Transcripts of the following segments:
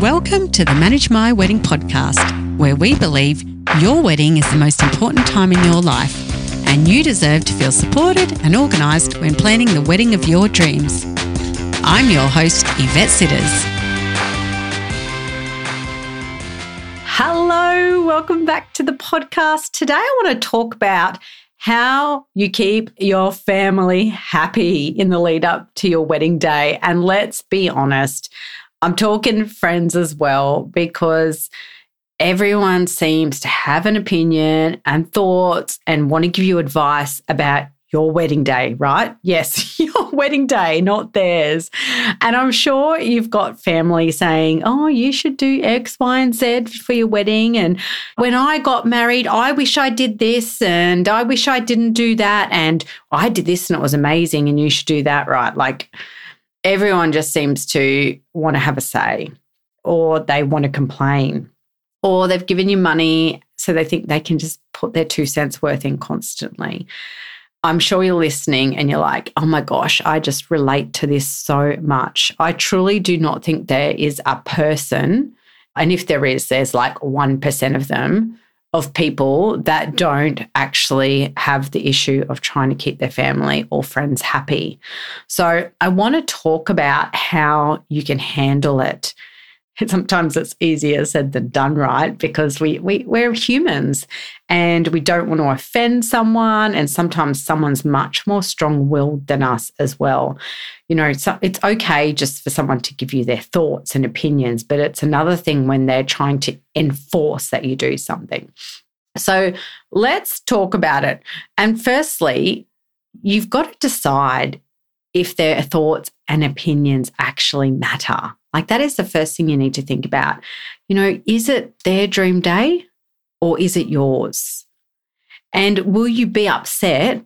Welcome to the Manage My Wedding podcast, where we believe your wedding is the most important time in your life, and you deserve to feel supported and organised when planning the wedding of your dreams. I'm your host, Yvette Sitters. Hello, welcome back to the podcast. Today, I want to talk about how you keep your family happy in the lead up to your wedding day. And let's be honest, I'm talking friends as well because everyone seems to have an opinion and thoughts and want to give you advice about your wedding day, right? Yes, your wedding day, not theirs. And I'm sure you've got family saying, oh, you should do X, Y, and Z for your wedding. And when I got married, I wish I did this and I wish I didn't do that. And I did this and it was amazing and you should do that, right? Like everyone just seems to want to have a say or they want to complain or they've given you money so they think they can just put their two cents worth in constantly. I'm sure you're listening and you're like, oh my gosh, I just relate to this so much. I truly do not think there is a person, and if there is, there's like 1% of them, of people that don't actually have the issue of trying to keep their family or friends happy. So I want to talk about how you can handle it sometimes it's easier said than done, right? Because we, we we're humans and we don't want to offend someone. And sometimes someone's much more strong-willed than us as well. You know, it's okay just for someone to give you their thoughts and opinions, but it's another thing when they're trying to enforce that you do something. So let's talk about it. And firstly, you've got to decide if their thoughts and opinions actually matter. Like that is the first thing you need to think about. You know, is it their dream day or is it yours? And will you be upset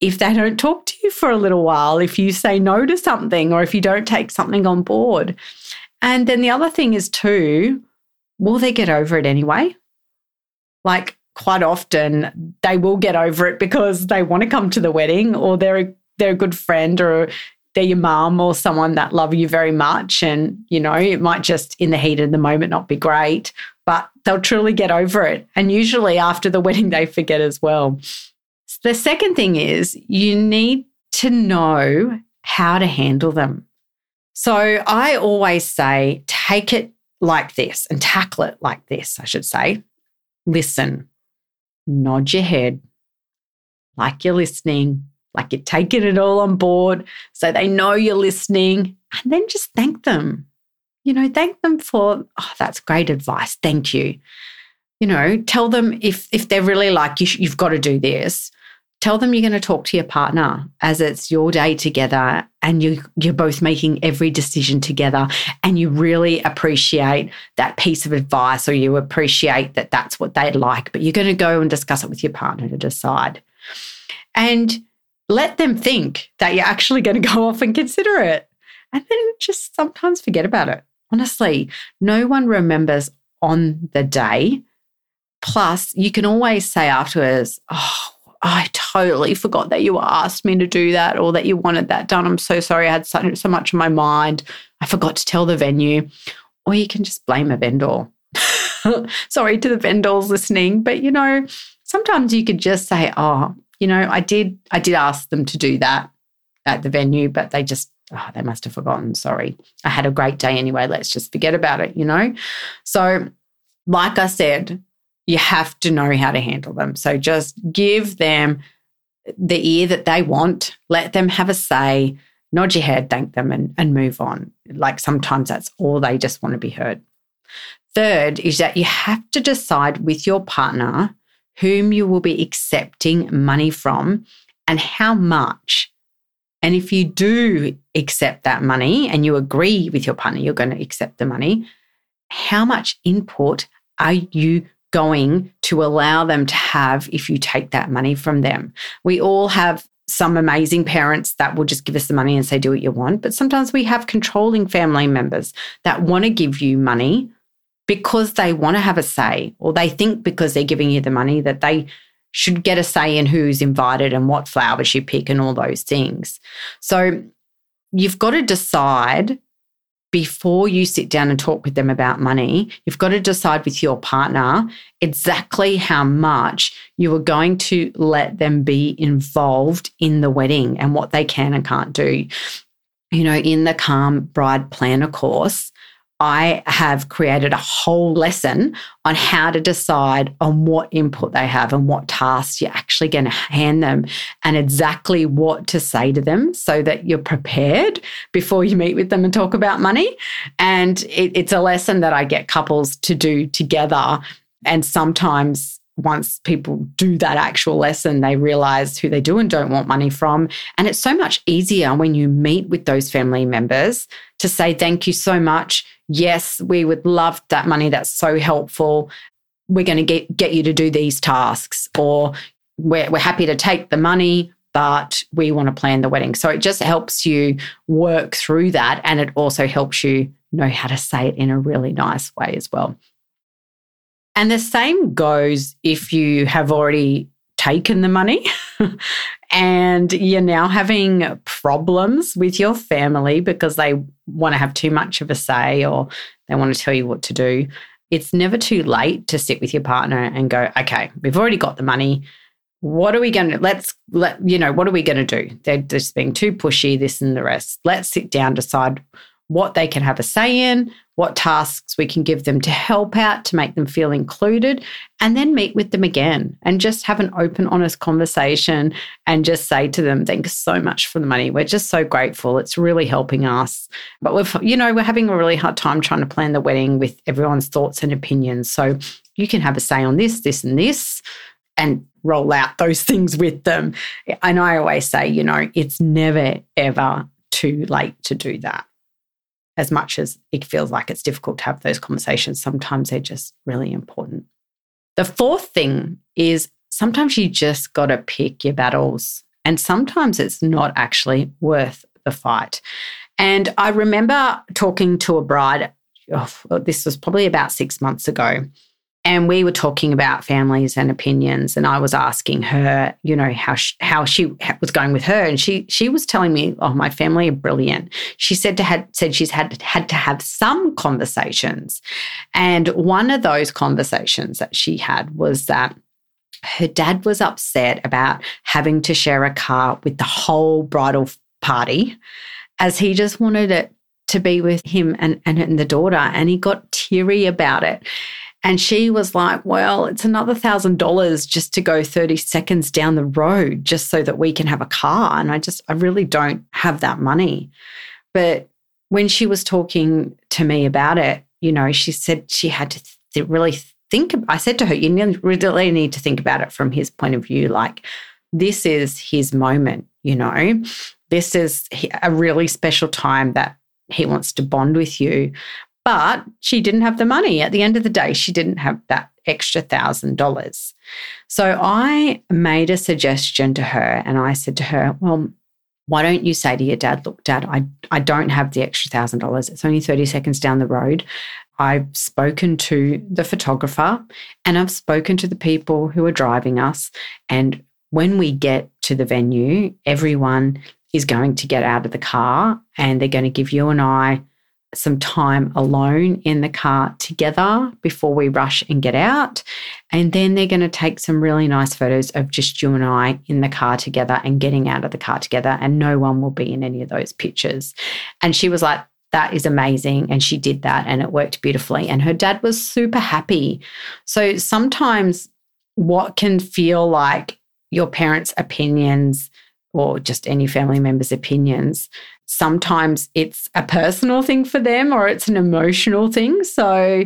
if they don't talk to you for a little while, if you say no to something or if you don't take something on board? And then the other thing is, too, will they get over it anyway? Like, quite often they will get over it because they want to come to the wedding or they're a, they're a good friend or they're your mum or someone that love you very much. And, you know, it might just in the heat of the moment not be great, but they'll truly get over it. And usually after the wedding, they forget as well. The second thing is you need to know how to handle them. So I always say, take it like this and tackle it like this, I should say. Listen, nod your head like you're listening, like you're taking it all on board so they know you're listening, and then just thank them. You know, thank them for, oh, that's great advice. Thank you. You know, tell them if if they're really like you, you've got to do this. Tell them you're going to talk to your partner as it's your day together, and you you're both making every decision together, and you really appreciate that piece of advice, or you appreciate that that's what they'd like. But you're going to go and discuss it with your partner to decide. And let them think that you're actually going to go off and consider it. And then just sometimes forget about it. Honestly, no one remembers on the day. Plus, you can always say afterwards, oh, I totally forgot that you asked me to do that or that you wanted that done. I'm so sorry. I had so, so much on my mind. I forgot to tell the venue. Or you can just blame a vendor. sorry to the vendors listening, but you know, sometimes you could just say, oh, you know, I did I did ask them to do that at the venue, but they just oh, they must have forgotten. Sorry. I had a great day anyway. Let's just forget about it, you know? So, like I said, you have to know how to handle them. So just give them the ear that they want, let them have a say, nod your head, thank them, and, and move on. Like sometimes that's all they just want to be heard. Third is that you have to decide with your partner whom you will be accepting money from and how much. And if you do accept that money and you agree with your partner, you're going to accept the money, how much input are you going to allow them to have if you take that money from them? We all have some amazing parents that will just give us the money and say, do what you want. But sometimes we have controlling family members that want to give you money because they want to have a say, or they think because they're giving you the money that they should get a say in who's invited and what flowers you pick and all those things. So you've got to decide before you sit down and talk with them about money, you've got to decide with your partner exactly how much you are going to let them be involved in the wedding and what they can and can't do. You know, in the Calm Bride Planner course, I have created a whole lesson on how to decide on what input they have and what tasks you're actually going to hand them and exactly what to say to them so that you're prepared before you meet with them and talk about money. And it, it's a lesson that I get couples to do together. And sometimes once people do that actual lesson, they realize who they do and don't want money from. And it's so much easier when you meet with those family members to say, Thank you so much. Yes, we would love that money. That's so helpful. We're going to get, get you to do these tasks, or we're, we're happy to take the money, but we want to plan the wedding. So it just helps you work through that. And it also helps you know how to say it in a really nice way as well. And the same goes if you have already taken the money and you're now having problems with your family because they want to have too much of a say or they want to tell you what to do. It's never too late to sit with your partner and go, okay, we've already got the money. What are we going to let's let you know, what are we going to do? They're just being too pushy, this and the rest. Let's sit down, decide what they can have a say in, what tasks we can give them to help out to make them feel included, and then meet with them again and just have an open, honest conversation and just say to them, Thanks so much for the money. We're just so grateful. It's really helping us. But we've, you know, we're having a really hard time trying to plan the wedding with everyone's thoughts and opinions. So you can have a say on this, this, and this. And roll out those things with them. And I always say, you know, it's never, ever too late to do that as much as it feels like it's difficult to have those conversations, sometimes they're just really important. The fourth thing is sometimes you just got to pick your battles, and sometimes it's not actually worth the fight. And I remember talking to a bride, oh, this was probably about six months ago, and we were talking about families and opinions and i was asking her you know how she, how she was going with her. And she she was telling me oh my family are brilliant. She said to had said she's had had to have some conversations. And one of those conversations that she had was that her dad was upset about having to share a car with the whole bridal party as he just wanted it to be with him and, and, and the daughter. And he got teary about it and she was like, Well, it's another thousand dollars just to go 30 seconds down the road just so that we can have a car. And I just, I really don't have that money. But when she was talking to me about it, you know, she said she had to th- really think. I said to her, You really need to think about it from his point of view. Like, this is his moment, you know, this is a really special time that he wants to bond with you. But she didn't have the money. At the end of the day, she didn't have that extra thousand dollars. So I made a suggestion to her and I said to her, Well, why don't you say to your dad, Look, dad, I, I don't have the extra thousand dollars. It's only 30 seconds down the road. I've spoken to the photographer and I've spoken to the people who are driving us. And when we get to the venue, everyone is going to get out of the car and they're going to give you and I some time alone in the car together before we rush and get out. And then they're going to take some really nice photos of just you and I in the car together and getting out of the car together. And no one will be in any of those pictures. And she was like, that is amazing. And she did that and it worked beautifully. And her dad was super happy. So sometimes what can feel like your parents' opinions or just any family member's opinions sometimes it's a personal thing for them or it's an emotional thing. So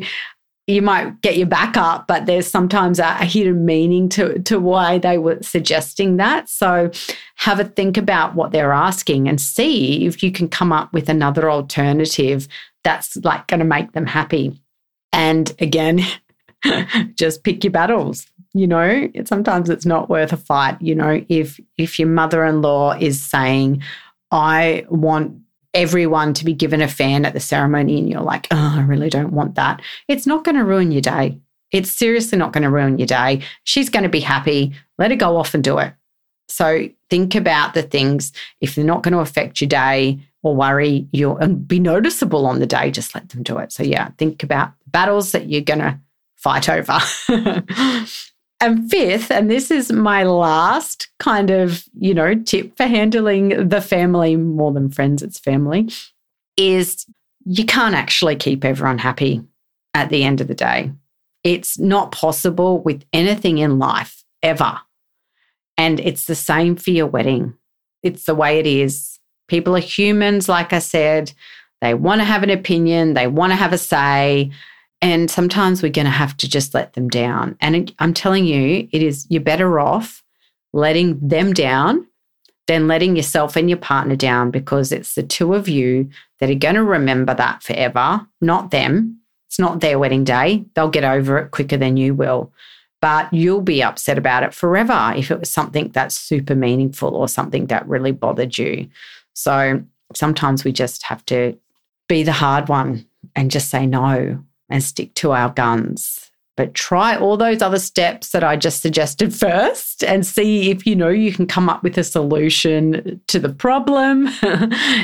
you might get your back up, but there's sometimes a, hidden meaning to, to why they were suggesting that. So have a think about what they're asking and see if you can come up with another alternative that's like going to make them happy. And again, just pick your battles. You know, sometimes it's not worth a fight. You know, if if your mother-in-law is saying, I want everyone to be given a fan at the ceremony and you're like, oh, I really don't want that. It's not going to ruin your day. It's seriously not going to ruin your day. She's going to be happy. Let her go off and do it. So think about the things, if they're not going to affect your day or worry you and be noticeable on the day, just let them do it. So, yeah, think about battles that you're going to fight over. and fifth, and this is my last kind of, you know, tip for handling the family more than friends, it's family, is you can't actually keep everyone happy at the end of the day. It's not possible with anything in life ever. And it's the same for your wedding. It's the way it is. People are humans, like I said. They want to have an opinion, they want to have a say. And sometimes we're going to have to just let them down. And I'm telling you, it is, you're better off letting them down than letting yourself and your partner down because it's the two of you that are going to remember that forever, not them. It's not their wedding day. They'll get over it quicker than you will. But you'll be upset about it forever if it was something that's super meaningful or something that really bothered you. So sometimes we just have to be the hard one and just say no and stick to our guns. But try all those other steps that I just suggested first and see if you know you can come up with a solution to the problem.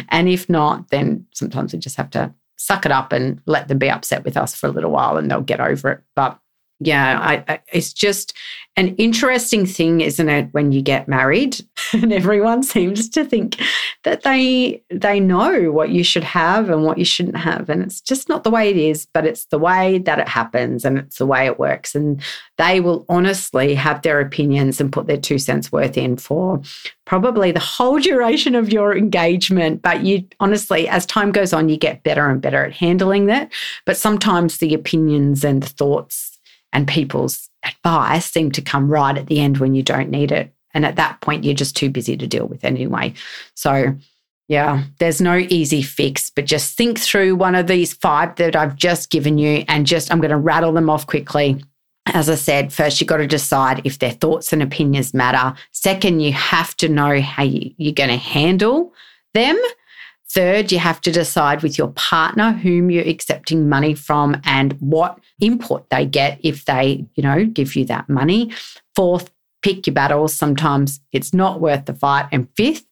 and if not, then sometimes we just have to suck it up and let them be upset with us for a little while and they'll get over it. But yeah, I, I, it's just an interesting thing, isn't it, when you get married and everyone seems to think that they they know what you should have and what you shouldn't have, and it's just not the way it is, but it's the way that it happens and it's the way it works, and they will honestly have their opinions and put their two cents worth in for probably the whole duration of your engagement. But you honestly, as time goes on, you get better and better at handling that. But sometimes the opinions and the thoughts and people's advice seem to come right at the end when you don't need it. And at that point, you're just too busy to deal with anyway. So, yeah, there's no easy fix, but just think through one of these five that I've just given you and just, I'm going to rattle them off quickly. As I said, first, you've got to decide if their thoughts and opinions matter. Second, you have to know how you, you're going to handle them. Third, you have to decide with your partner whom you're accepting money from and what input they get if they, you know, give you that money. Fourth, pick your battles. Sometimes it's not worth the fight. And fifth,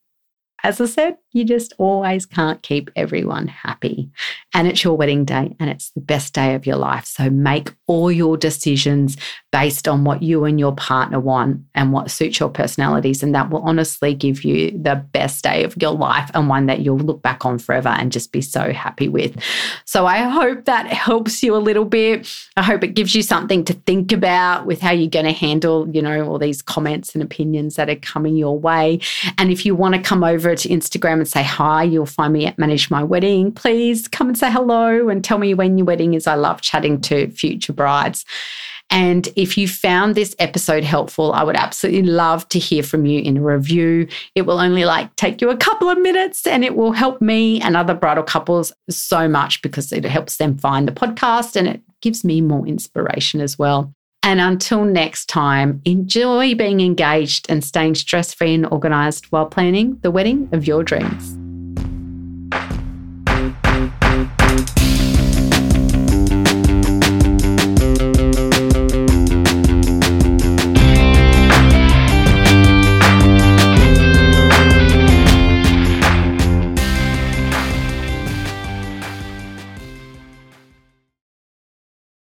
as I said, you just always can't keep everyone happy. And it's your wedding day and it's the best day of your life. So make all your decisions based on what you and your partner want and what suits your personalities. And that will honestly give you the best day of your life and one that you'll look back on forever and just be so happy with. So I hope that helps you a little bit. I hope it gives you something to think about with how you're going to handle, you know, all these comments and opinions that are coming your way. And if you want to come over to Instagram and say hi, you'll find me at Manage My Wedding. Please come and say hello and tell me when your wedding is. I love chatting to future brides. And if you found this episode helpful, I would absolutely love to hear from you in a review. It will only like take you a couple of minutes and it will help me and other bridal couples so much because it helps them find the podcast and it gives me more inspiration as well. And until next time, enjoy being engaged and staying stress free and organized while planning the wedding of your dreams.